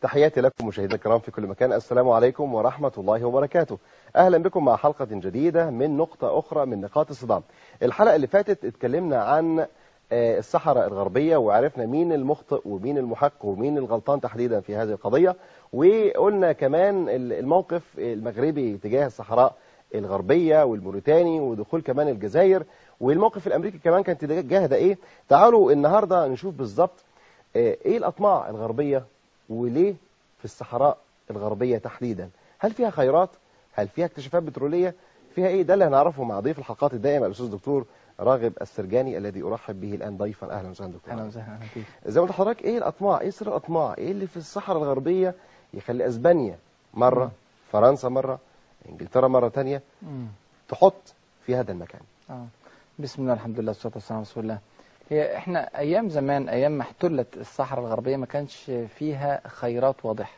تحياتي لكم مشاهدينا الكرام في كل مكان. السلام عليكم ورحمة الله وبركاته. أهلا بكم مع حلقة جديدة من نقطة أخرى من نقاط الصدام. الحلقة اللي فاتت اتكلمنا عن آه، الصحراء الغربية وعرفنا مين المخطئ ومين المحق ومين الغلطان تحديدا في هذه القضية. وقلنا كمان ال- الموقف المغربي تجاه الصحراء الغربية والموريتاني ودخول كمان الجزائر. والموقف الأمريكي كمان كان تجاه ده إيه؟ تعالوا النهاردة نشوف بالظبط آه، إيه الأطماع الغربية وليه في الصحراء الغربية تحديدا؟ هل فيها خيرات؟ هل فيها اكتشافات بترولية؟ فيها إيه؟ ده اللي هنعرفه مع ضيف الحلقات الدائمة الأستاذ الدكتور راغب السرجاني الذي أرحب به الآن ضيفا. أهلا وسهلا دكتور. أهلا وسهلا زي ما قلت لحضرتك إيه الأطماع؟ إيه سر الأطماع؟ إيه اللي في الصحراء الغربية يخلي أسبانيا مرة فرنسا مرة إنجلترا مرة تانية مم. تحط في هذا المكان؟ آه. بسم الله الحمد لله والصلاة والسلام على رسول الله. هي إحنا أيام زمان أيام ما احتلت الصحراء الغربية ما كانش فيها خيرات واضحة.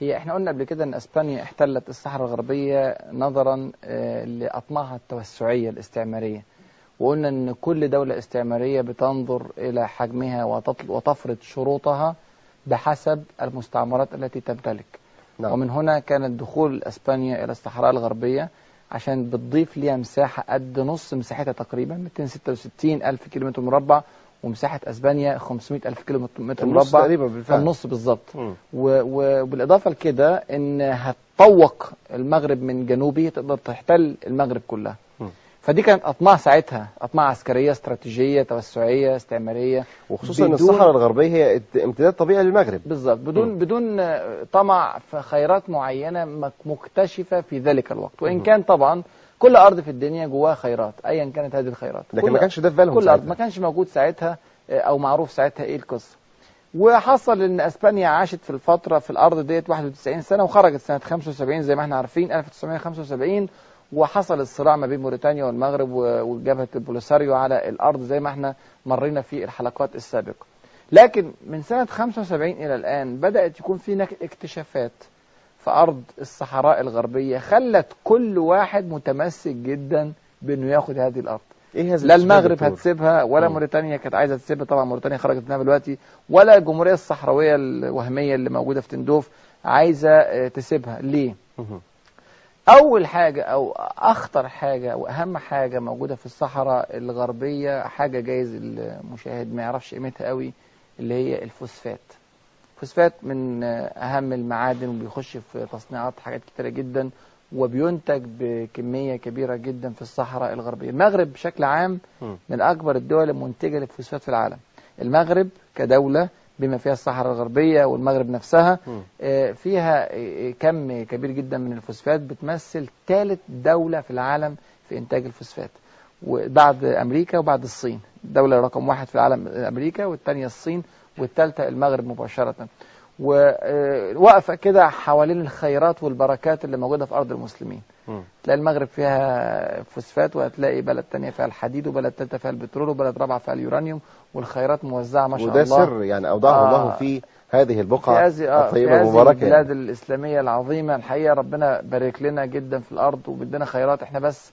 هي إحنا قلنا قبل كده إن إسبانيا احتلت الصحراء الغربية نظرا آه، لأطماعها التوسعية الاستعمارية. وقلنا إن كل دولة استعمارية بتنظر إلى حجمها وتفرض شروطها بحسب المستعمرات التي تمتلك. نعم. ومن هنا كانت دخول إسبانيا إلى الصحراء الغربية. عشان بتضيف ليها مساحة قد نص مساحتها تقريبا 266 ألف كيلومتر مربع ومساحة أسبانيا 500 ألف كيلومتر مربع تقريبا بالفعل النص بالظبط مم. و- وبالإضافة لكده إن هتطوق المغرب من جنوبه تقدر تحتل المغرب كلها مم. فدي كانت أطماع ساعتها أطماع عسكرية استراتيجية توسعية استعمارية وخصوصا إن الصحراء الغربية هي امتداد طبيعي للمغرب بالظبط بدون مم. بدون آه، طمع في خيرات معينة مك- مكتشفة في ذلك الوقت وإن مم. كان طبعا كل أرض في الدنيا جواها خيرات ايا كانت هذه الخيرات لكن ما كانش ده في بالهم كل أرض. ما كانش موجود ساعتها آه، أو معروف ساعتها إيه القصة وحصل إن أسبانيا عاشت في الفترة في الأرض ديت 91 سنة وخرجت سنة 75 زي ما إحنا عارفين 1975 وحصل الصراع ما بين موريتانيا والمغرب و- وجبهة البوليساريو على الأرض زي ما إحنا مرينا في الحلقات السابقة لكن من سنة 75 إلى الآن بدأت يكون في اكتشافات في أرض الصحراء الغربية خلت كل واحد متمسك جدا بأنه ياخد هذه الأرض إيه هذا لا المغرب؟ هتسيبها ولا مم. موريتانيا كانت عايزة تسيبها طبعا موريتانيا خرجت منها دلوقتي ولا الجمهورية الصحراوية الوهمية اللي موجودة في تندوف عايزة آه، تسيبها ليه؟ مم. أول حاجة أو أخطر حاجة واهم حاجة موجودة في الصحراء الغربية حاجة جايز المشاهد ما يعرفش قيمتها قوي اللي هي الفوسفات الفوسفات من أهم المعادن وبيخش في تصنيعات حاجات كتيرة جدا وبينتج بكمية كبيرة جدا في الصحراء الغربية المغرب بشكل عام. من أكبر الدول المنتجة للفوسفات في العالم المغرب كدولة بما فيها الصحراء الغربية والمغرب نفسها. آه، فيها آه، كم كبير جدا من الفوسفات بتمثل ثالث دولة في العالم في إنتاج الفوسفات وبعد أمريكا وبعد الصين الدولة رقم واحد في العالم أمريكا والثانية الصين والثالثة المغرب مباشرة وواقفة كده حوالين الخيرات والبركات اللي موجودة في أرض المسلمين مم. تلاقي المغرب فيها فوسفات وهتلاقي بلد تانية فيها الحديد وبلد تالتة فيها البترول وبلد رابعة فيها اليورانيوم والخيرات موزعة ما شاء وده الله سر يعني اودعه آه. الله في هذه في البقعة آه، في الطيبة هذه المباركة البلاد يعني. الإسلامية العظيمة الحقيقة ربنا بارك لنا جدا في الأرض وبدنا خيرات إحنا بس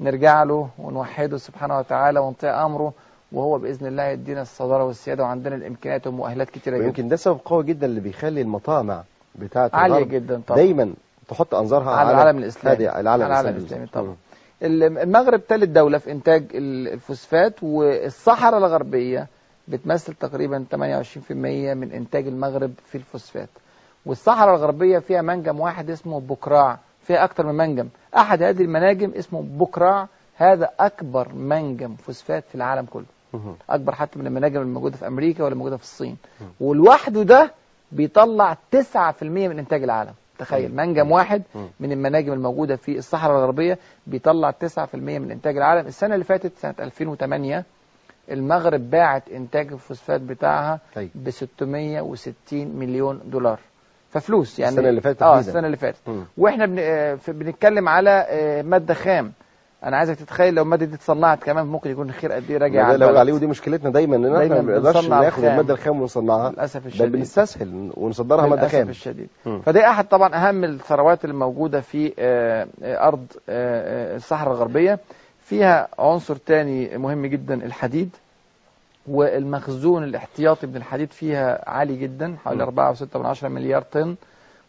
نرجع له ونوحده سبحانه وتعالى ونطيع أمره وهو بإذن الله يدينا الصدارة والسيادة وعندنا الإمكانيات والمؤهلات كتيرة جدا. ويمكن ده سبب قوي جدا اللي بيخلي المطامع بتاعة عالية الغرب جدا طبعا. دايما تحط أنظارها على العالم العالم على العالم الإسلامي. الإسلامي طبعا. المغرب ثالث دولة في إنتاج ال- الفوسفات والصحراء الغربية بتمثل تقريبا 28% من إنتاج المغرب في الفوسفات. والصحراء الغربية فيها منجم واحد اسمه بكراع فيها أكتر من منجم. أحد هذه المناجم اسمه بكراع هذا أكبر منجم فوسفات في العالم كله. مم. أكبر حتى من المناجم الموجودة في أمريكا ولا موجودة في الصين. ولوحده ده بيطلع 9% من إنتاج العالم. تخيل. منجم واحد. من المناجم الموجودة في الصحراء الغربية بيطلع 9% من إنتاج العالم. السنة اللي فاتت سنة 2008 المغرب باعت إنتاج الفوسفات بتاعها طيب. ب 660 مليون دولار. ففلوس يعني. السنة اللي فاتت آه. السنة اللي فاتت. بن... آه، بنتكلم على آه، مادة خام. أنا عايزك تتخيل لو المادة دي اتصنعت كمان ممكن يكون الخير قد إيه راجع على البلد. عليه ودي مشكلتنا دايما إن إحنا ما بنقدرش ناخد. المادة الخام ونصنعها للأسف بل الشديد بنستسهل ونصدرها مادة خام الشديد مم. فده أحد طبعا أهم الثروات اللي موجوده في آه، آه، أرض آه، الصحراء الغربية فيها عنصر تاني مهم جدا الحديد والمخزون الاحتياطي من الحديد فيها عالي جدا حوالي م. 4.6 مليار طن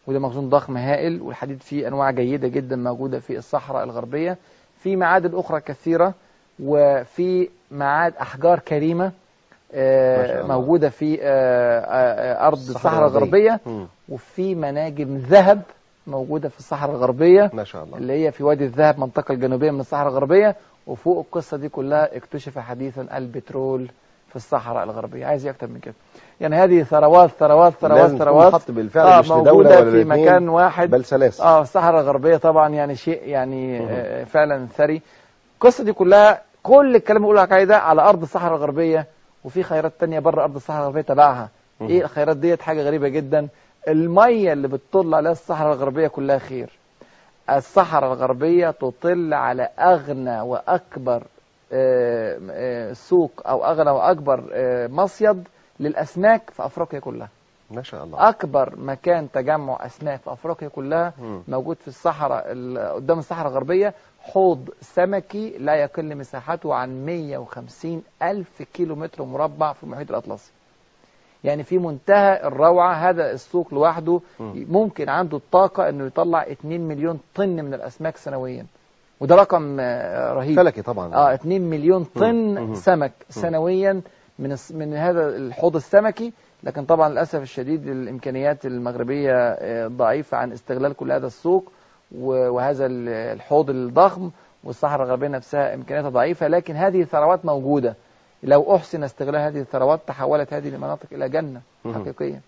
وده مخزون ضخم هائل والحديد فيه أنواع جيدة جدا موجودة في الصحراء الغربية في معادن أخرى كثيرة وفي معاد أحجار كريمة ما شاء آه، الله. موجودة في آه، آه، أرض الصحراء الغربية. وفي مناجم ذهب موجودة في الصحراء الغربية ما شاء الله اللي هي في وادي الذهب المنطقة الجنوبية من الصحراء الغربية وفوق القصة دي كلها اكتشف حديثا البترول في الصحراء الغربية. عايز إيه أكتر من كده؟ يعني هذه ثروات ثروات ثروات ثروات. خط بالفعل آه مش موجودة ولا في مكان واحد. بل سلاسل آه الصحراء الغربية طبعا يعني شيء يعني. آه فعلا ثري. القصة دي كلها كل الكلام اللي لك ده على أرض الصحراء الغربية وفي خيرات تانية بره أرض الصحراء الغربية تبعها. إيه الخيرات ديت؟ حاجة غريبة جدا. المية اللي بتطل عليها الصحراء الغربية كلها خير. الصحراء الغربية تطل على آه، آه، سوق أو أغنى وأكبر آه، مصيد للأسماك في أفريقيا كلها. ما شاء الله. أكبر مكان تجمع أسماك في أفريقيا كلها. موجود في الصحراء ال- قدام الصحراء الغربية. حوض سمكي لا يقل مساحته عن 150 ألف كيلو متر مربع في المحيط الأطلسي. يعني في منتهى الروعة هذا السوق لوحده. مم. ممكن عنده الطاقة أنه يطلع 2 مليون طن من الأسماك سنويا. وده رقم آه، رهيب. فلكي طبعا. آه 2 مليون طن. سمك سنويا من من هذا الحوض السمكي. لكن طبعا للأسف الشديد الإمكانيات المغربية آه، ضعيفة عن استغلال كل هذا السوق وهذا ال- الحوض الضخم والصحراء الغربية نفسها إمكانياتها ضعيفة. لكن هذه الثروات موجودة. لو أحسن استغلال هذه الثروات تحولت هذه المناطق إلى جنة. حقيقيه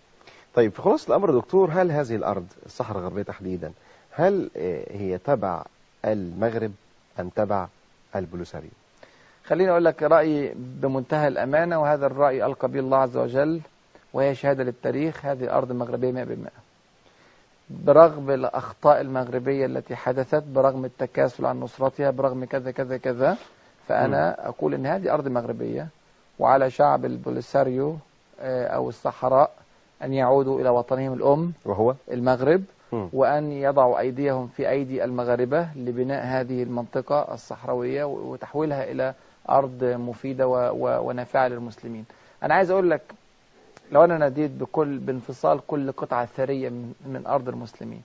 طيب في خلاصة الأمر دكتور هل هذه الأرض الصحراء الغربية تحديدا هل آه، هي تبع المغرب أم تبع البوليساريو خليني أقول لك رأيي بمنتهى الأمانة وهذا الرأي ألقى به الله عز وجل وهي شهادة للتاريخ هذه الأرض مغربيه 100% برغم الأخطاء المغربية التي حدثت برغم التكاسل عن نصرتها برغم كذا كذا كذا فأنا أقول إن هذه أرض مغربية وعلى شعب البوليساريو آه، أو الصحراء أن يعودوا إلى وطنهم الأم وهو؟ المغرب. وأن يضعوا أيديهم في أيدي المغاربة لبناء هذه المنطقة الصحراوية وتحويلها إلى أرض مفيدة ونافعة للمسلمين. أنا عايز أقول لك لو أنا ناديت بكل بانفصال كل قطعة ثرية من, أرض المسلمين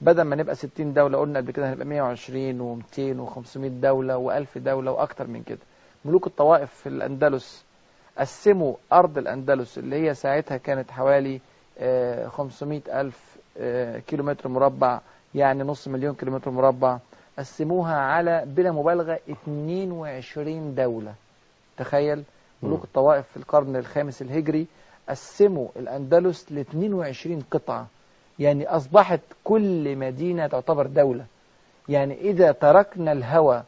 بدل ما نبقى 60 دولة قلنا قبل كده هنبقى 120 و200 و500 دولة و1000 دولة وأكتر من كده. ملوك الطوائف في الأندلس قسموا أرض الأندلس اللي هي ساعتها كانت حوالي آه، 500 ألف كيلومتر مربع يعني نص مليون كيلومتر مربع. قسموها على بلا مبالغة 22 دولة. تخيل؟ ملوك. الطوائف في القرن الخامس الهجري قسموا الأندلس ل 22 قطعة. يعني أصبحت كل مدينة تعتبر دولة. يعني إذا تركنا الهوى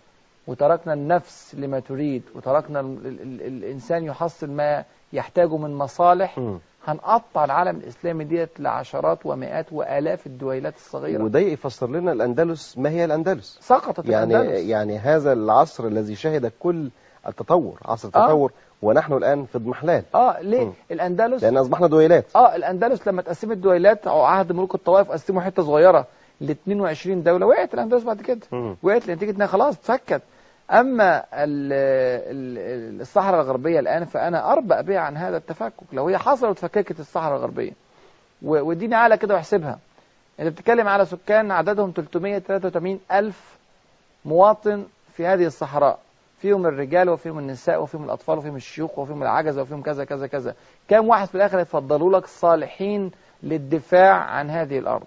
وتركنا النفس لما تريد وتركنا ال ال ال الإنسان يحصل ما يحتاجه من مصالح مم. هنقطع العالم الإسلامي ديت لعشرات ومئات وآلاف الدولات الصغيرة. وده يفسر لنا الأندلس ما هي الأندلس؟ سقطت يعني الأندلس. يعني هذا العصر الذي شهد كل التطور عصر آه. التطور ونحن الآن في اضمحلال. آه ليه؟ مم. الأندلس لأن أصبحنا دويلات. آه الأندلس لما اتقسمت دويلات أو عهد ملوك الطوائف قسموا حتة صغيرة ل 22 دولة وقعت الأندلس بعد كده. وقعت لنتيجة إنها خلاص اتفكت ال- الصحراء الغربية الآن فأنا أربأ بها عن هذا التفكك. لو هي حصلت واتفككت الصحراء الغربية. و- واديني على كده وأحسبها. أنت بتتكلم على سكان عددهم 383 ألف مواطن في هذه الصحراء. فيهم الرجال وفيهم النساء وفيهم الأطفال وفيهم الشيوخ وفيهم العجزه وفيهم كذا كذا كذا. كم واحد في الآخر يفضلوا لك صالحين للدفاع عن هذه الأرض؟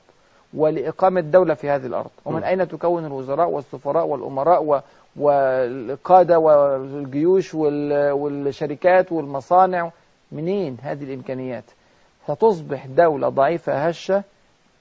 ولإقامة دولة في هذه الأرض. ومن. أين تكون الوزراء والسفراء والأمراء. والقادة والجيوش وال... والشركات والمصانع. منين هذه الإمكانيات؟ ستصبح دولة ضعيفة هشة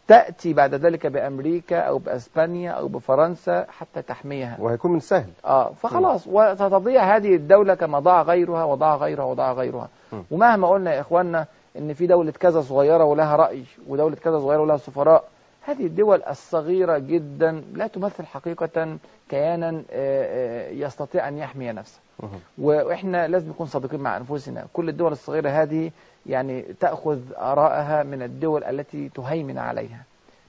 تأتي بعد ذلك بأمريكا أو بأسبانيا أو بفرنسا حتى تحميها. وهيكون من سهل. آه فخلاص وستضيع هذه الدولة كما ضاع غيرها وضاع غيرها وضاع غيرها. م. ومهما قلنا يا إخواننا إن في دولة كذا صغيرة ولها رأي ودولة كذا صغيرة ولها سفراء هذه الدول الصغيرة جدا لا تمثل حقيقة كيانا آه، آه، يستطيع أن يحمي نفسه مهم. وإحنا لازم نكون صادقين مع أنفسنا كل الدول الصغيرة هذه يعني تأخذ آرائها من الدول التي تهيمن عليها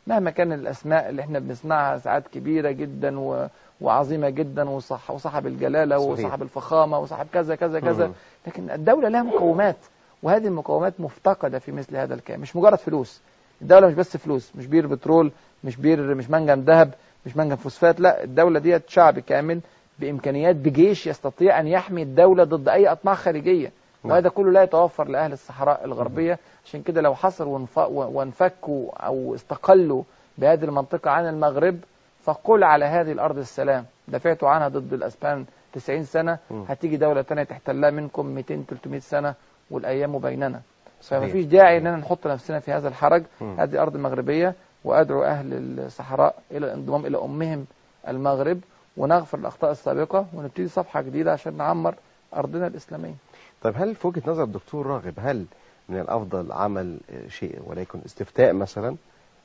مهما كان الأسماء اللي إحنا بنسمعها ساعات كبيرة جدا و... وعظيمة جدا وصح وصاحب الجلالة صحيح. وصاحب الفخامة وصاحب كذا كذا كذا. لكن الدولة لها مقومات وهذه المقومات مفتقدة في مثل هذا الكلام مش مجرد فلوس الدولة مش بس فلوس مش بير بترول مش بير مش منجم ذهب مش منجم فوسفات لا الدولة ديت شعب كامل بإمكانيات بجيش يستطيع أن يحمي الدولة ضد أي أطماع خارجية نعم. وهذا كله لا يتوفر لأهل الصحراء الغربية عشان كده لو حصر وانف- وانفكوا أو استقلوا بهذه المنطقة عن المغرب فقل على هذه الأرض السلام دافعتوا عنها ضد الأسبان 90 سنة. هتيجي دولة تانية تحتلها منكم 200 300 سنة والأيام بيننا. فما فيش داعي إننا نحط نفسنا في هذا الحرج. هذه أرض مغربية وأدعو أهل الصحراء إلى الانضمام إلى أمهم المغرب ونغفر الأخطاء السابقة ونبتدي صفحة جديدة عشان نعمر أرضنا الإسلامية طيب هل في وجهة نظر الدكتور راغب هل من الأفضل عمل شيء وليكن استفتاء مثلا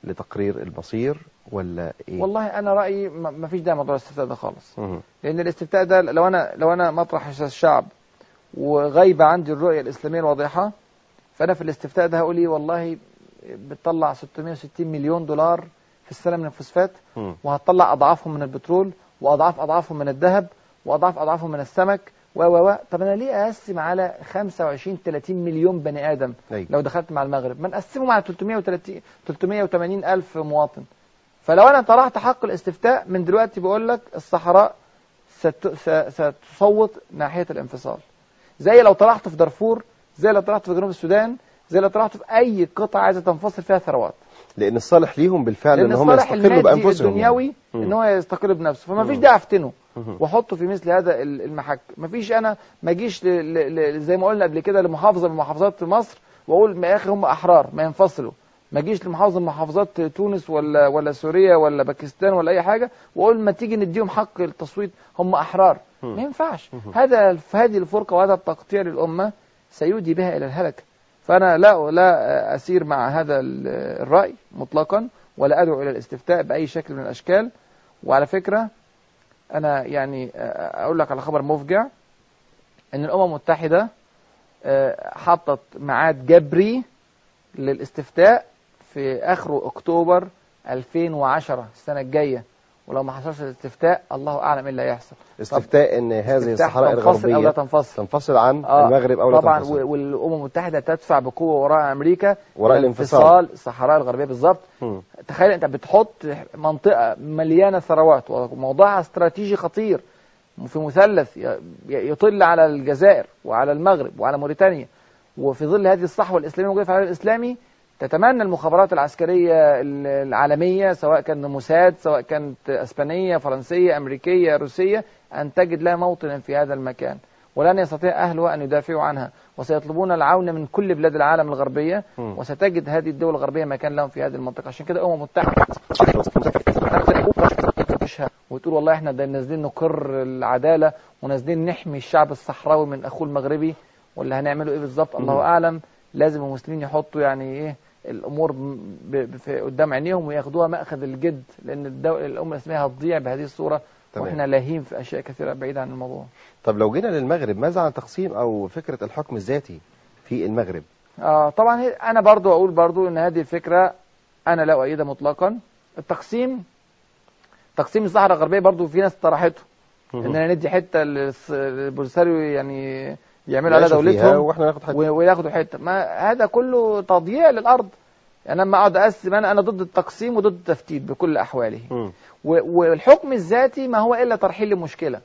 لتقرير المصير ولا إيه؟ والله أنا رأيي ما ما فيش داعي موضوع الاستفتاء ده خالص مم. لأن الاستفتاء ده لو أنا لو أنا مطرح الشعب وغايبة عندي الرؤية الإسلامية الواضحة فأنا في الاستفتاء ده هقول إيه والله بتطلع 660 مليون دولار في السنة من الفوسفات. وهتطلع أضعافهم من البترول وأضعاف أضعافهم من الذهب وأضعاف أضعافهم من السمك و و و طب أنا ليه أقسم على 25 30 مليون بني آدم أيوة. لو دخلت مع المغرب ما نقسمهم على 330 380 ألف مواطن فلو أنا طرحت حق الاستفتاء من دلوقتي بقول لك الصحراء ست س- ستصوت ناحية الانفصال زي لو طرحت في دارفور زي لو طرحت في جنوب السودان زي لو طرحت في أي قطعة عايزة تنفصل فيها ثروات لأن الصالح ليهم بالفعل إن هم يستقلوا بأنفسهم الدنيوي يعني. إن هو يستقل بنفسه فما فيش. داعي أفتنه مم. وأحطه في مثل هذا ال- المحك ما فيش أنا ما ل- زي ما قلنا قبل كده لمحافظة من محافظات مصر وأقول ما يا أخي هم أحرار ما ينفصلوا ما أجيش لمحافظة من محافظات تونس ولا ولا سوريا ولا باكستان ولا أي حاجة وأقول ما تيجي نديهم حق التصويت هم أحرار. ما ينفعش. هذا هذه الفرقة وهذا التقطيع للأمة سيودي بها إلى الهلكه فأنا لا لا أسير مع هذا ال- الرأي مطلقا ولا أدعو إلى الاستفتاء بأي شكل من الأشكال. وعلى فكرة أنا يعني أقول لك على خبر مفجع إن الأمم المتحدة آه، حطت ميعاد جبري للاستفتاء في آخر أكتوبر 2010 السنة الجاية. ولو ما حصلش الاستفتاء الله أعلم إيه اللي هيحصل. استفتاء إن هذه الصحراء تنفصل أو لا تنفصل. تنفصل عن آه، المغرب أو لا طبعا تنفصل. و- والأمم المتحدة تدفع بقوة وراء أمريكا. وراء الانفصال. انفصال الصحراء الغربية بالظبط. تخيل أنت بتحط منطقة مليانة ثروات وموضوعها استراتيجي خطير. في مثلث يطل على الجزائر وعلى المغرب وعلى موريتانيا. وفي ظل هذه الصحوة الإسلامية الموجودة في العالم الإسلامي تتمنى المخابرات العسكرية ال- العالمية سواء كان موساد سواء كانت إسبانية فرنسية أمريكية روسية أن تجد لها موطنا في هذا المكان. ولن يستطيع اهلها ان يدافعوا عنها. وسيطلبون العون من كل بلاد العالم الغربية. مم. وستجد هذه الدول الغربية مكان لهم في هذه المنطقة. عشان كده الامم المتحده وتقول والله إحنا ده نازلين نقر العدالة ونازلين نحمي الشعب الصحراوي من اخوه المغربي. ولا هنعمله إيه بالظبط؟ الله مم. أعلم. لازم المسلمين يحطوا يعني إيه في قدام عينيهم وياخدوها مأخذ الجد لأن الدولة الأمة الاسلاميه هتضيع بهذه الصورة تمام. وإحنا لاهين في أشياء كثيرة بعيدة عن الموضوع. طب لو جينا للمغرب ماذا عن تقسيم أو فكرة الحكم الذاتي في المغرب؟ آه طبعا أنا برضو أقول برضو إن هذه الفكرة أنا لا أؤيدها مطلقا. التقسيم تقسيم الصحراء الغربية برضو في ناس طرحته. إننا ندي حتة للبوليساريو يعني يعملوا فيها دولتهم وإحنا ناخد و- وياخدوا حتة. ما هذا كله تضييع للأرض. يعني لما أقعد أقسم أنا أنا ضد التقسيم وضد التفتيت بكل أحواله. والحكم الذاتي ما هو إلا ترحيل لمشكلة.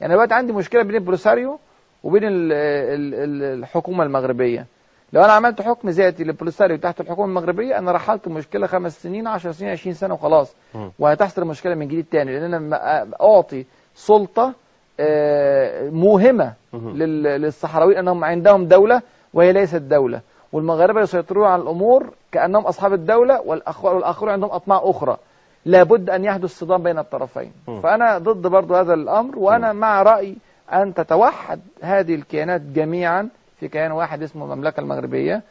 يعني دلوقتي عندي مشكلة بين البوليساريو وبين ال- ال- ال- الحكومة المغربية. لو أنا عملت حكم ذاتي للبوليساريو تحت الحكومة المغربية أنا رحلت المشكلة خمس سنين 10 سنين 20 سنة وخلاص. وهتحصل المشكلة من جديد تاني لأن أنا أعطي سلطة آه،. لل- للصحراويين أنهم عندهم دولة وهي ليست دولة. والمغاربة يسيطرون على الأمور كأنهم أصحاب الدولة والأخ- والآخرون عندهم أطماع أخرى. لابد أن يحدث صدام بين الطرفين. مم. فأنا ضد برضو هذا الأمر وأنا مع رأي أن تتوحد هذه الكيانات جميعا في كيان واحد اسمه المملكة المغربية.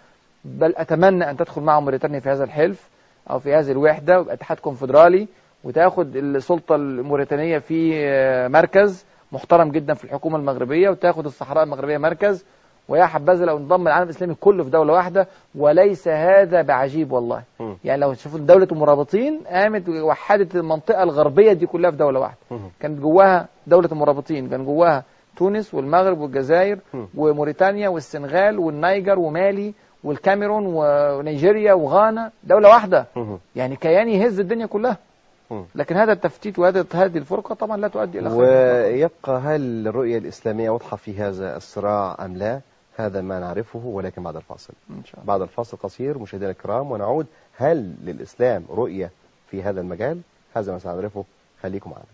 بل أتمنى أن تدخل معهم موريتانيا في هذا الحلف أو في هذه الوحدة ويبقى اتحاد كونفدرالي وتاخد السلطة الموريتانية في آه، مركز. محترم جدا في الحكومة المغربية وتاخد الصحراء المغربية مركز ويا حبذا لو انضم العالم الإسلامي كله في دولة واحدة وليس هذا بعجيب والله مم. يعني لو تشوفوا دولة المرابطين قامت وحدت المنطقة الغربية دي كلها في دولة واحدة مم. كانت جواها دولة المرابطين كان جواها تونس والمغرب والجزائر مم. وموريتانيا والسنغال والنيجر ومالي والكاميرون ونيجيريا وغانا دولة واحدة مم. يعني كيان يهز الدنيا كلها. لكن هذا التفتيت وهذا هذه الفرقة طبعا لا تؤدي إلى خير. ويبقى هل الرؤية الإسلامية واضحة في هذا الصراع أم لا؟ هذا ما نعرفه ولكن بعد الفاصل. إن شاء الله. بعد الفاصل قصير مشاهدينا الكرام ونعود. هل للإسلام رؤية في هذا المجال؟ هذا ما سنعرفه. خليكم معنا.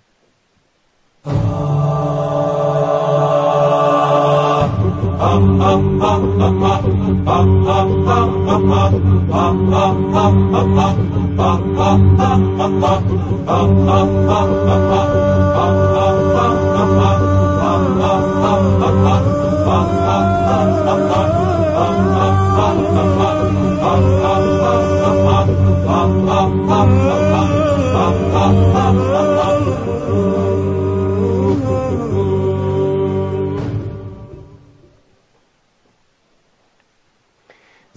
Bum, bum, bum.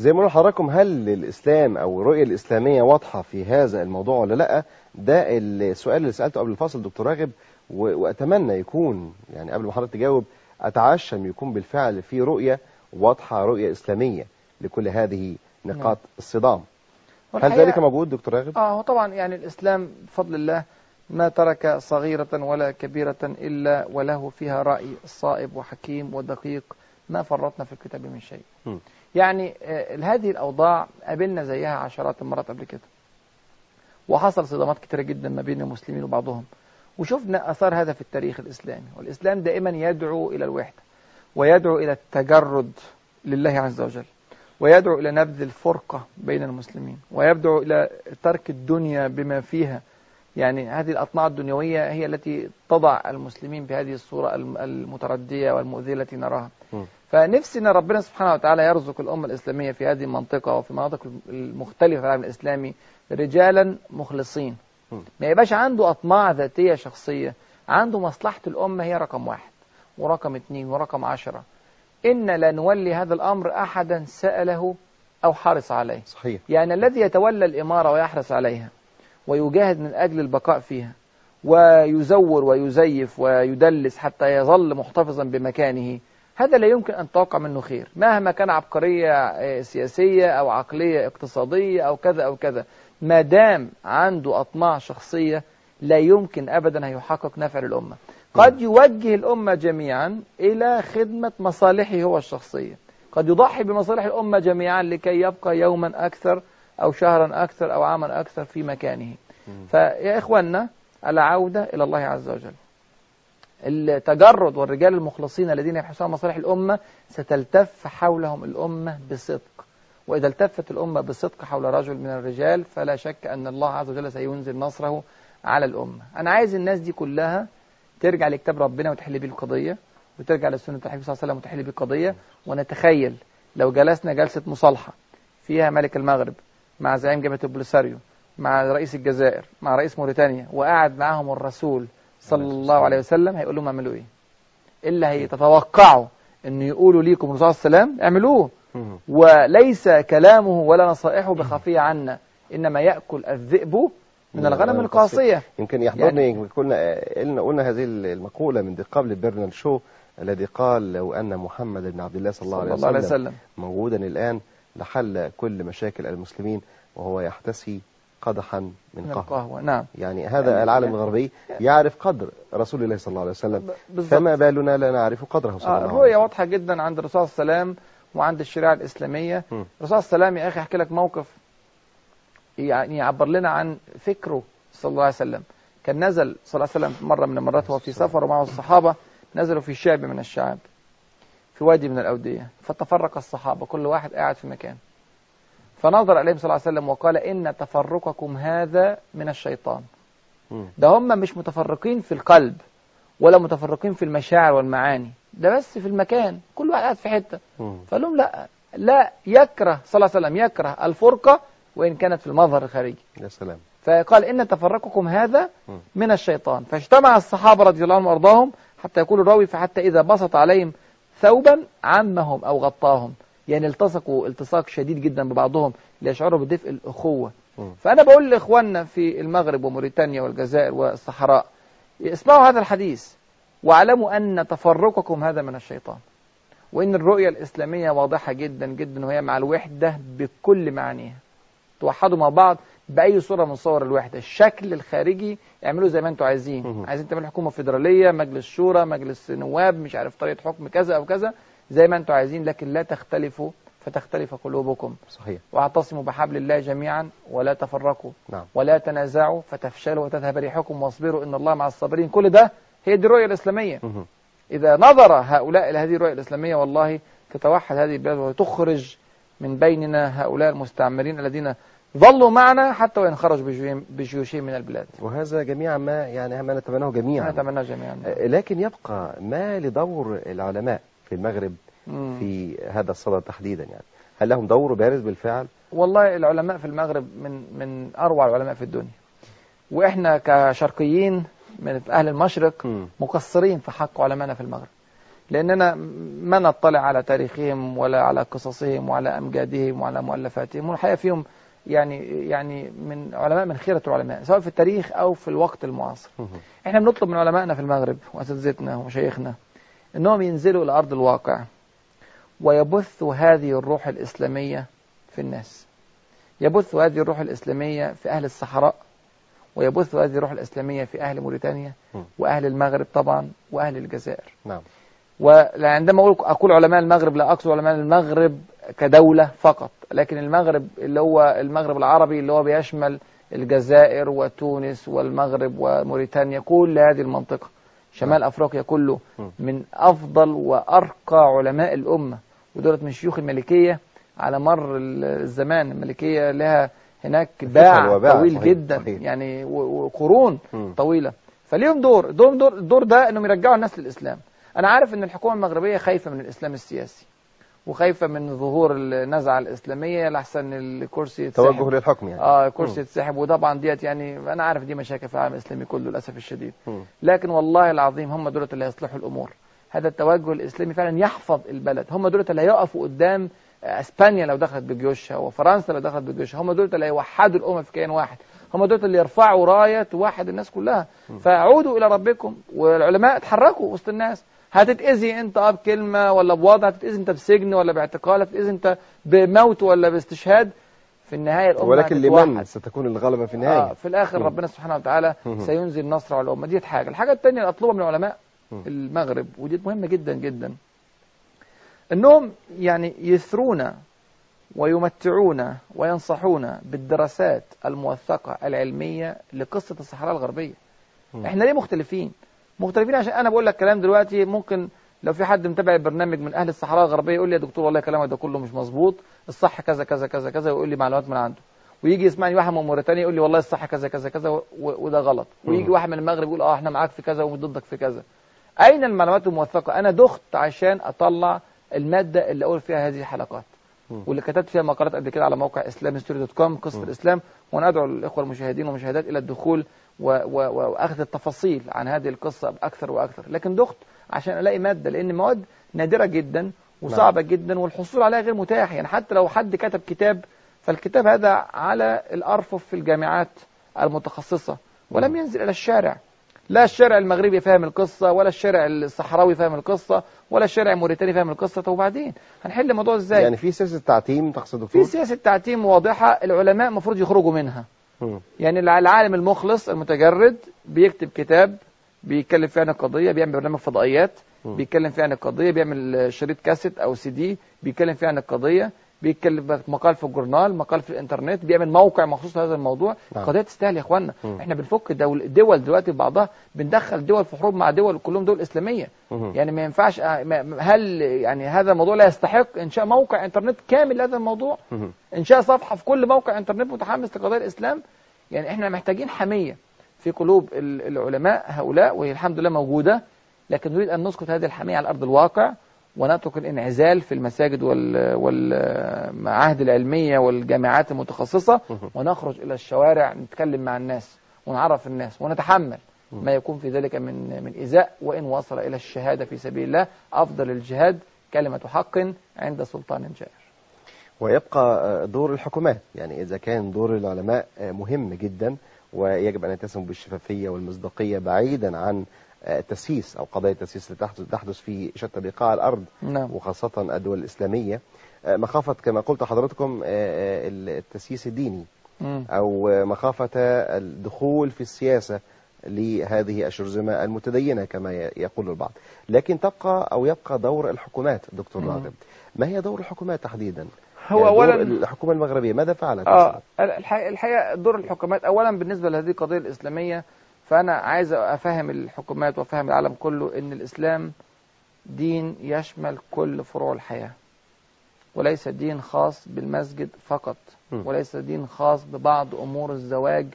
زي ما قلنا لحضراتكم هل الإسلام أو الرؤية الإسلامية واضحة في هذا الموضوع ولا لأ ده السؤال اللي سألته قبل الفاصل دكتور راغب وأتمنى يكون يعني قبل ما حضرتك تجاوب أتعشم يكون بالفعل في رؤية واضحة رؤية إسلامية لكل هذه نقاط الصدام هل ذلك موجود دكتور راغب؟ آه هو طبعا يعني الإسلام بفضل الله ما ترك صغيرة ولا كبيرة إلا وله فيها رأي صائب وحكيم ودقيق ما فرطنا في الكتاب من شيء. مم. يعني آه، هذه الأوضاع قابلنا زيها عشرات المرات قبل كده. وحصل صدامات كتيرة جدا ما بين المسلمين وبعضهم. وشفنا آثار هذا في التاريخ الإسلامي، والإسلام دائما يدعو إلى الوحدة ويدعو إلى التجرد لله عز وجل. ويدعو إلى نبذ الفرقة بين المسلمين ويدعو إلى ترك الدنيا بما فيها يعني هذه الأطماع الدنيوية هي التي تضع المسلمين بهذه الصورة الم- المتردية والمؤذية التي نراها. فنفسي أن ربنا سبحانه وتعالى يرزق الأمة الإسلامية في هذه المنطقة وفي المناطق المختلفة في العالم الإسلامي رجالا مخلصين. ما يبقاش عنده أطماع ذاتية شخصية عنده مصلحة الأمة هي رقم واحد ورقم اثنين ورقم عشرة. إن لا نولي هذا الأمر أحدا سأله أو حرص عليه. صحيح. يعني الذي يتولى الإمارة ويحرص عليها ويجاهد من أجل البقاء فيها ويزور ويزيف ويدلس حتى يظل محتفظا بمكانه هذا لا يمكن أن تتوقع منه خير. مهما كان عبقرية آه، سياسية أو عقلية اقتصادية أو كذا أو كذا ما دام عنده أطماع شخصية لا يمكن أبدا أن يحقق نفع للأمة. قد يوجه الأمة جميعا إلى خدمة مصالحه هو الشخصية. قد يضحي بمصالح الأمة جميعا لكي يبقى يوما أكثر أو شهرا أكثر أو عاما أكثر في مكانه. فيا إخواننا العودة إلى الله عز وجل. التجرد والرجال المخلصين الذين يبحثون عن مصالح الأمة ستلتف حولهم الأمة بصدق. وإذا التفت الأمة بصدق حول رجل من الرجال فلا شك أن الله عز وجل سينزل نصره على الأمة. أنا عايز الناس دي كلها ترجع لكتاب ربنا وتحل بيه القضية وترجع لسنة الحبيب صلى الله عليه وسلم وتحل بيه القضية. ونتخيل لو جلسنا جلسة مصالحة فيها ملك المغرب مع زعيم جبهة البوليساريو مع رئيس الجزائر مع رئيس موريتانيا وقعد معاهم الرسول صلى الله عليه وسلم هيقول لهم اعملوا إيه؟ اللي هيتوقعوا ان يقولوا ليكم الرسول صلى الله عليه وسلم اعملوه. وليس كلامه ولا نصائحه بخفية عنا إنما يأكل الذئب من الغنم القاصية. يمكن يحضرني يعني- كنا قلنا قلنا هذه المقولة من قبل برنارد شو الذي قال لو أن محمد بن عبد الله صلى الله عليه صلى الله عليه وسلم وسلم. موجودا الآن لحل كل مشاكل المسلمين وهو يحتسي قدحا من من قهوة. القهوة نعم. يعني هذا يعني- العالم يعني- الغربي يعرف قدر رسول الله صلى الله عليه وسلم. فما بالنا لا نعرف قدره صلى آه، الله عليه الرؤية وسلم. واضحة جدا عند الرسول صلى الله عليه وسلم وعند الشريعة الإسلامية. الرسول صلى الله عليه وسلم يا أخي أحكي لك موقف يعني يعبر لنا عن فكره صلى الله عليه وسلم. كان نزل صلى الله عليه وسلم مرة من المرات وهو في سفر ومعه الصحابة نزلوا في شعب من الشعاب في وادي من الأودية فتفرق الصحابة كل واحد قاعد في مكان. فنظر إليهم صلى الله عليه وسلم وقال إن تفرقكم هذا من الشيطان. ده هم مش متفرقين في القلب ولا متفرقين في المشاعر والمعاني. ده بس في المكان. كل واحد قاعد في حتة. فقال لهم لا لا يكره صلى الله عليه وسلم يكره الفرقة وإن كانت في المظهر الخارجي. يا سلام. فقال إن تفرقكم هذا. من الشيطان. فاجتمع الصحابة رضي الله عنهم وأرضاهم حتى يقول الراوي فحتى إذا بسط عليهم ثوبا عمهم أو غطاهم. يعني التصقوا التصاق شديد جدا ببعضهم ليشعروا بدفء الأخوة. فأنا بقول لإخواننا في المغرب وموريتانيا والجزائر والصحراء اسمعوا هذا الحديث واعلموا أن تفرقكم هذا من الشيطان. وإن الرؤية الإسلامية واضحة جدا جدا وهي مع الوحدة بكل معانيها. توحدوا مع بعض بأي صورة من صور الوحدة. الشكل الخارجي اعملوا زي ما أنتوا عايزين. عايزين تعملوا حكومة فيدرالية مجلس شورى مجلس نواب مش عارف طريقة حكم كذا أو كذا. زي ما أنتوا عايزين لكن لا تختلفوا فتختلف قلوبكم. صحيح. واعتصموا بحبل الله جميعا ولا تفرقوا. نعم. ولا تنازعوا فتفشلوا وتذهب ريحكم واصبروا إن الله مع الصابرين. كل ده هي دي الرؤية الإسلامية. مهم. إذا نظر هؤلاء إلى هذه الرؤية الإسلامية والله تتوحد هذه البلاد وتخرج من بيننا هؤلاء المستعمرين الذين ظلوا معنا حتى وإن خرجوا بجيوشهم- من البلاد. وهذا جميعا ما يعني ما نتمناه جميعا. نتمنى جميعا. لكن يبقى ما لدور العلماء. في المغرب. في هذا الصدد تحديدا يعني هل لهم دور بارز بالفعل والله العلماء في المغرب من من أروع العلماء في الدنيا وإحنا كشرقيين من أهل المشرق. مقصرين في حق علمائنا في المغرب لأننا ما نطلع على تاريخهم ولا على قصصهم وعلى أمجادهم وعلى مؤلفاتهم والحقيقة فيهم يعني يعني من علماء من خيرة العلماء سواء في التاريخ أو في الوقت المعاصر. إحنا بنطلب من علمائنا في المغرب وأساتذتنا ومشايخنا أنهم ينزلوا إلى أرض الواقع ويبثوا هذه الروح الإسلامية في الناس. يبثوا هذه الروح الإسلامية في أهل الصحراء ويبثوا هذه الروح الإسلامية في أهل موريتانيا. وأهل المغرب طبعا وأهل الجزائر. نعم. وعندما أقول أقول علماء المغرب لا أقصد علماء المغرب كدولة فقط لكن المغرب اللي هو المغرب العربي اللي هو بيشمل الجزائر وتونس والمغرب وموريتانيا كل هذه المنطقة. شمال أفريقيا كله. من أفضل وأرقى علماء الأمة ودولت من شيوخ الملكية على مر ال- الزمان الملكية لها هناك باع طويل صحيح، جدا صحيح. يعني وقرون. طويلة فليهم دور دور دور, دور ده إنهم يرجعوا الناس للإسلام أنا عارف إن الحكومة المغربية خايفة من الإسلام السياسي وخايفة من ظهور النزعة الإسلامية لحسن الكرسي يتسحب. توجه للحكم يعني. آه كرسي مم. يتسحب. وطبعا ديت يعني أنا عارف دي مشاكل في العالم الإسلامي كله للأسف الشديد. لكن والله العظيم هم دولت اللي هيصلحوا الأمور. هذا التوجه الإسلامي فعلا يحفظ البلد. هم دولت اللي هيقفوا قدام إسبانيا لو دخلت بجيوشها وفرنسا لو دخلت بجيوشها. هم دولت اللي هيوحدوا الامه في كيان واحد. هم دولت اللي يرفعوا راية توحد الناس كلها. فعودوا إلى ربكم والعلماء اتحركوا وسط الناس. هتتأذي انت آه بكلمة ولا بوضع هتتأذي انت بسجن ولا باعتقال هتتأذي انت بموت ولا باستشهاد في النهاية الأمة ولكن. لمن ستكون الغلبة في آه النهاية في الآخر مم. ربنا سبحانه وتعالى. سينزل نصر على الأمة دي حاجة الحاجة الثانية اللي أطلبها من العلماء مم. المغرب ودي مهمة جدا جدا إنهم يعني يثرونا ويمتعونا وينصحونا بالدراسات الموثقة العلمية لقصة الصحراء الغربية مم. إحنا ليه مختلفين مختلفين عشان أنا بقول لك كلام دلوقتي ممكن لو في حد متابع البرنامج من أهل الصحراء الغربية يقول لي يا دكتور والله كلامك ده كله مش مظبوط الصح كذا كذا كذا كذا ويقول لي معلومات من عنده. ويجي يسمعني واحد من موريتانيا يقول لي والله الصح كذا كذا كذا وده غلط. ويجي. واحد من المغرب يقول آه إحنا معاك في كذا وضدك في كذا. أين المعلومات الموثقة؟ أنا دخت عشان أطلع المادة اللي أقول فيها هذه الحلقات. واللي كتبت فيها مقالات قبل كده على موقع Islam Story dot com قصة. الإسلام وأنا ادعو الإخوة المشاهدين والمشاهدات إلى الدخول و و و وأخذ التفاصيل عن هذه القصة أكثر وأكثر. لكن دخت عشان ألاقي مادة لأن مواد نادرة جدا وصعبة جدا والحصول عليها غير متاح. يعني حتى لو حد كتب كتاب فالكتاب هذا على الأرفف في الجامعات المتخصصة ولم. ينزل إلى الشارع. لا الشارع المغربي فاهم القصة ولا الشارع الصحراوي فاهم القصة ولا الشارع الموريتاني فاهم القصة. طب وبعدين؟ هنحل الموضوع إزاي؟ يعني في سياسة تعتيم تقصد في دكتور سياسة تعتيم واضحة العلماء المفروض يخرجوا منها. مم. يعني الع- العالم المخلص المتجرد بيكتب كتاب بيتكلم فيه عن القضية بيعمل برنامج فضائيات. بيتكلم فيه عن القضية بيعمل شريط كاسيت أو سي دي بيتكلم فيه عن القضية. بيتكلم مقال في الجورنال مقال في الإنترنت بيعمل موقع مخصوص لهذا الموضوع نعم. قضية تستاهل يا اخوانا مم. إحنا بنفك دول الدول دلوقتي ببعضها بندخل دول في حروب مع دول كلهم دول إسلامية مم. يعني ما ينفعش آه، هل يعني هذا الموضوع لا يستحق إنشاء موقع إنترنت كامل لهذا الموضوع مم. إنشاء صفحة في كل موقع إنترنت متحمس لقضايا الإسلام يعني إحنا محتاجين حمية في قلوب ال- العلماء هؤلاء وهي الحمد لله موجودة لكن نريد أن نسقط هذه الحمية على أرض الواقع ونترك الانعزال في المساجد وال- والمعاهد العلمية والجامعات المتخصصة مهم. ونخرج إلى الشوارع نتكلم مع الناس ونعرف الناس ونتحمل. ما يكون في ذلك من من إيذاء وإن وصل إلى الشهادة في سبيل الله أفضل الجهاد كلمة حق عند سلطان جائر ويبقى آه، دور الحكومات يعني إذا كان دور العلماء آه، مهم جدا ويجب أن يتسموا بالشفافية والمصداقية بعيدا عن التسييس أو قضايا التسييس اللي تحدث في شتى بقاع الأرض نعم. وخاصة الدول الإسلامية. آه، مخافة كما قلت حضرتكم آه، آه، التسييس الديني. أو مخافة الدخول في السياسة لهذه الشرذمة المتدينة كما يقول البعض. لكن تبقى أو يبقى دور الحكومات دكتور. راغب ما هي دور الحكومات تحديدا؟ هو دور أولا الحكومة المغربية. ماذا فعلت؟ آه الحقيقة, الحقيقة دور الحكومات اولا بالنسبة لهذه القضية الإسلامية فأنا عايز أفهم الحكومات وأفهم العالم كله إن الإسلام دين يشمل كل فروع الحياة وليس دين خاص بالمسجد فقط. وليس دين خاص ببعض أمور الزواج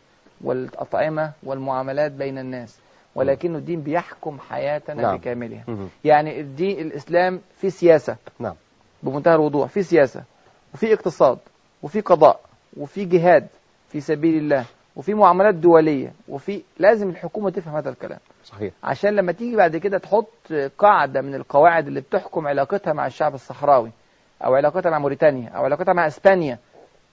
والأطعمة والمعاملات بين الناس ولكنه دين بيحكم حياتنا نعم. بكاملها. يعني الدين الإسلام في سياسة نعم بمنتهى الوضوح في سياسة وفي اقتصاد وفي قضاء وفي جهاد في سبيل الله وفي معاملات دولية وفي لازم الحكومة تفهم هذا الكلام. صحيح. عشان لما تيجي بعد كده تحط قاعدة من القواعد اللي بتحكم علاقتها مع الشعب الصحراوي أو علاقتها مع موريتانيا أو علاقتها مع إسبانيا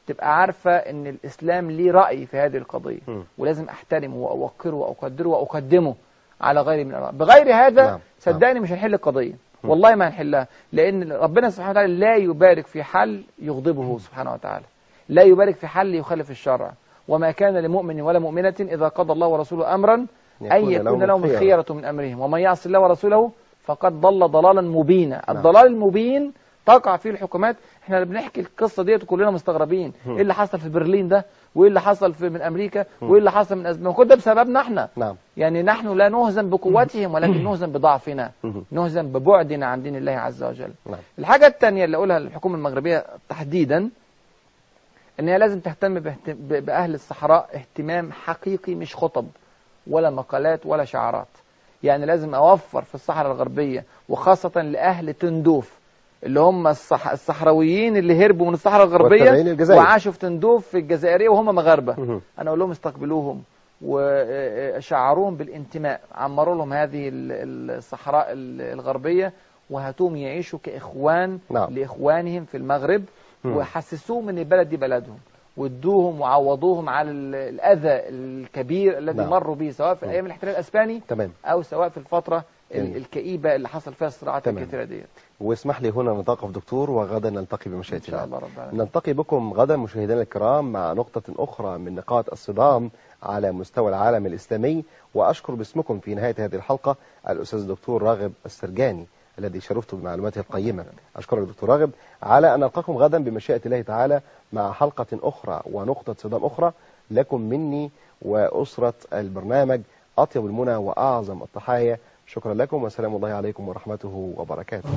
تبقى عارفة إن الإسلام ليه رأي في هذه القضية. مم. ولازم أحترمه وأوقره وأقدره وأقدمه على غيره من الأمر. بغير هذا نعم. صدقني مش هنحل القضية. مم. والله ما هنحلها لأن ربنا سبحانه وتعالى لا يبارك في حل يغضبه سبحانه وتعالى. لا يبارك في حل يخالف الشرع. وما كان لمؤمن ولا مؤمنة إذا قضى الله ورسوله أمرا أن يكون لهم الخيرة من أمرهم. ومن يعص الله ورسوله فقد ضل ضلالا مبينا. نعم. الضلال المبين تقع فيه الحكومات. إحنا بنحكي القصة ديت كلنا مستغربين. إيه اللي حصل في برلين ده؟ وإيه اللي حصل في من أمريكا. وإيه اللي حصل من اسبانيا كل ده بسببنا إحنا. نعم. يعني نحن لا نهزم بقوتهم ولكن نهزم بضعفنا. نهزم ببعدنا عن دين الله عز وجل. نعم. الحاجة الثانية اللي أقولها للحكومة المغربية تحديدا إن هي لازم تهتم باهت- ب- بأهل الصحراء اهتمام حقيقي مش خطب ولا مقالات ولا شعارات يعني لازم أوفر في الصحراء الغربية وخاصة لأهل تندوف اللي هم الصح... الصحراويين اللي هربوا من الصحراء للجزائر. وعاشوا في تندوف في الجزائرية وهم مغاربة مهم. أنا أقول لهم استقبلوهم وشعروهم بالانتماء عمروا لهم هذه ال- الصحراء ال- الغربية وهاتوهم يعيشوا كإخوان نعم. لإخوانهم في المغرب. وحسسوهم إن البلد دي بلدهم وادوهم وعوضوهم على ال- الأذى الكبير الذي نعم. مروا به سواء في مم. أيام الاحتلال الأسباني تمام أو سواء في الفترة ال- جميل. الكئيبة اللي حصل فيها الصراعات تمام. الكثيرة دي واسمح لي هنا نتوقف دكتور وغدا نلتقي بمشيئة إن شاء الله رب العالمين نلتقي بكم غدا مشاهدينا الكرام مع نقطة أخرى من نقاط الصدام على مستوى العالم الإسلامي وأشكر باسمكم في نهاية هذه الحلقة الأستاذ الدكتور راغب السرجاني الذي شرفت بمعلوماته القيمة. أشكرك دكتور راغب على أن نلقاكم غدا بمشيئة الله تعالى مع حلقة أخرى ونقطة صدام أخرى لكم مني وأسرة البرنامج أطيب المنى وأعظم التحايا شكرا لكم وسلام الله عليكم ورحمته وبركاته.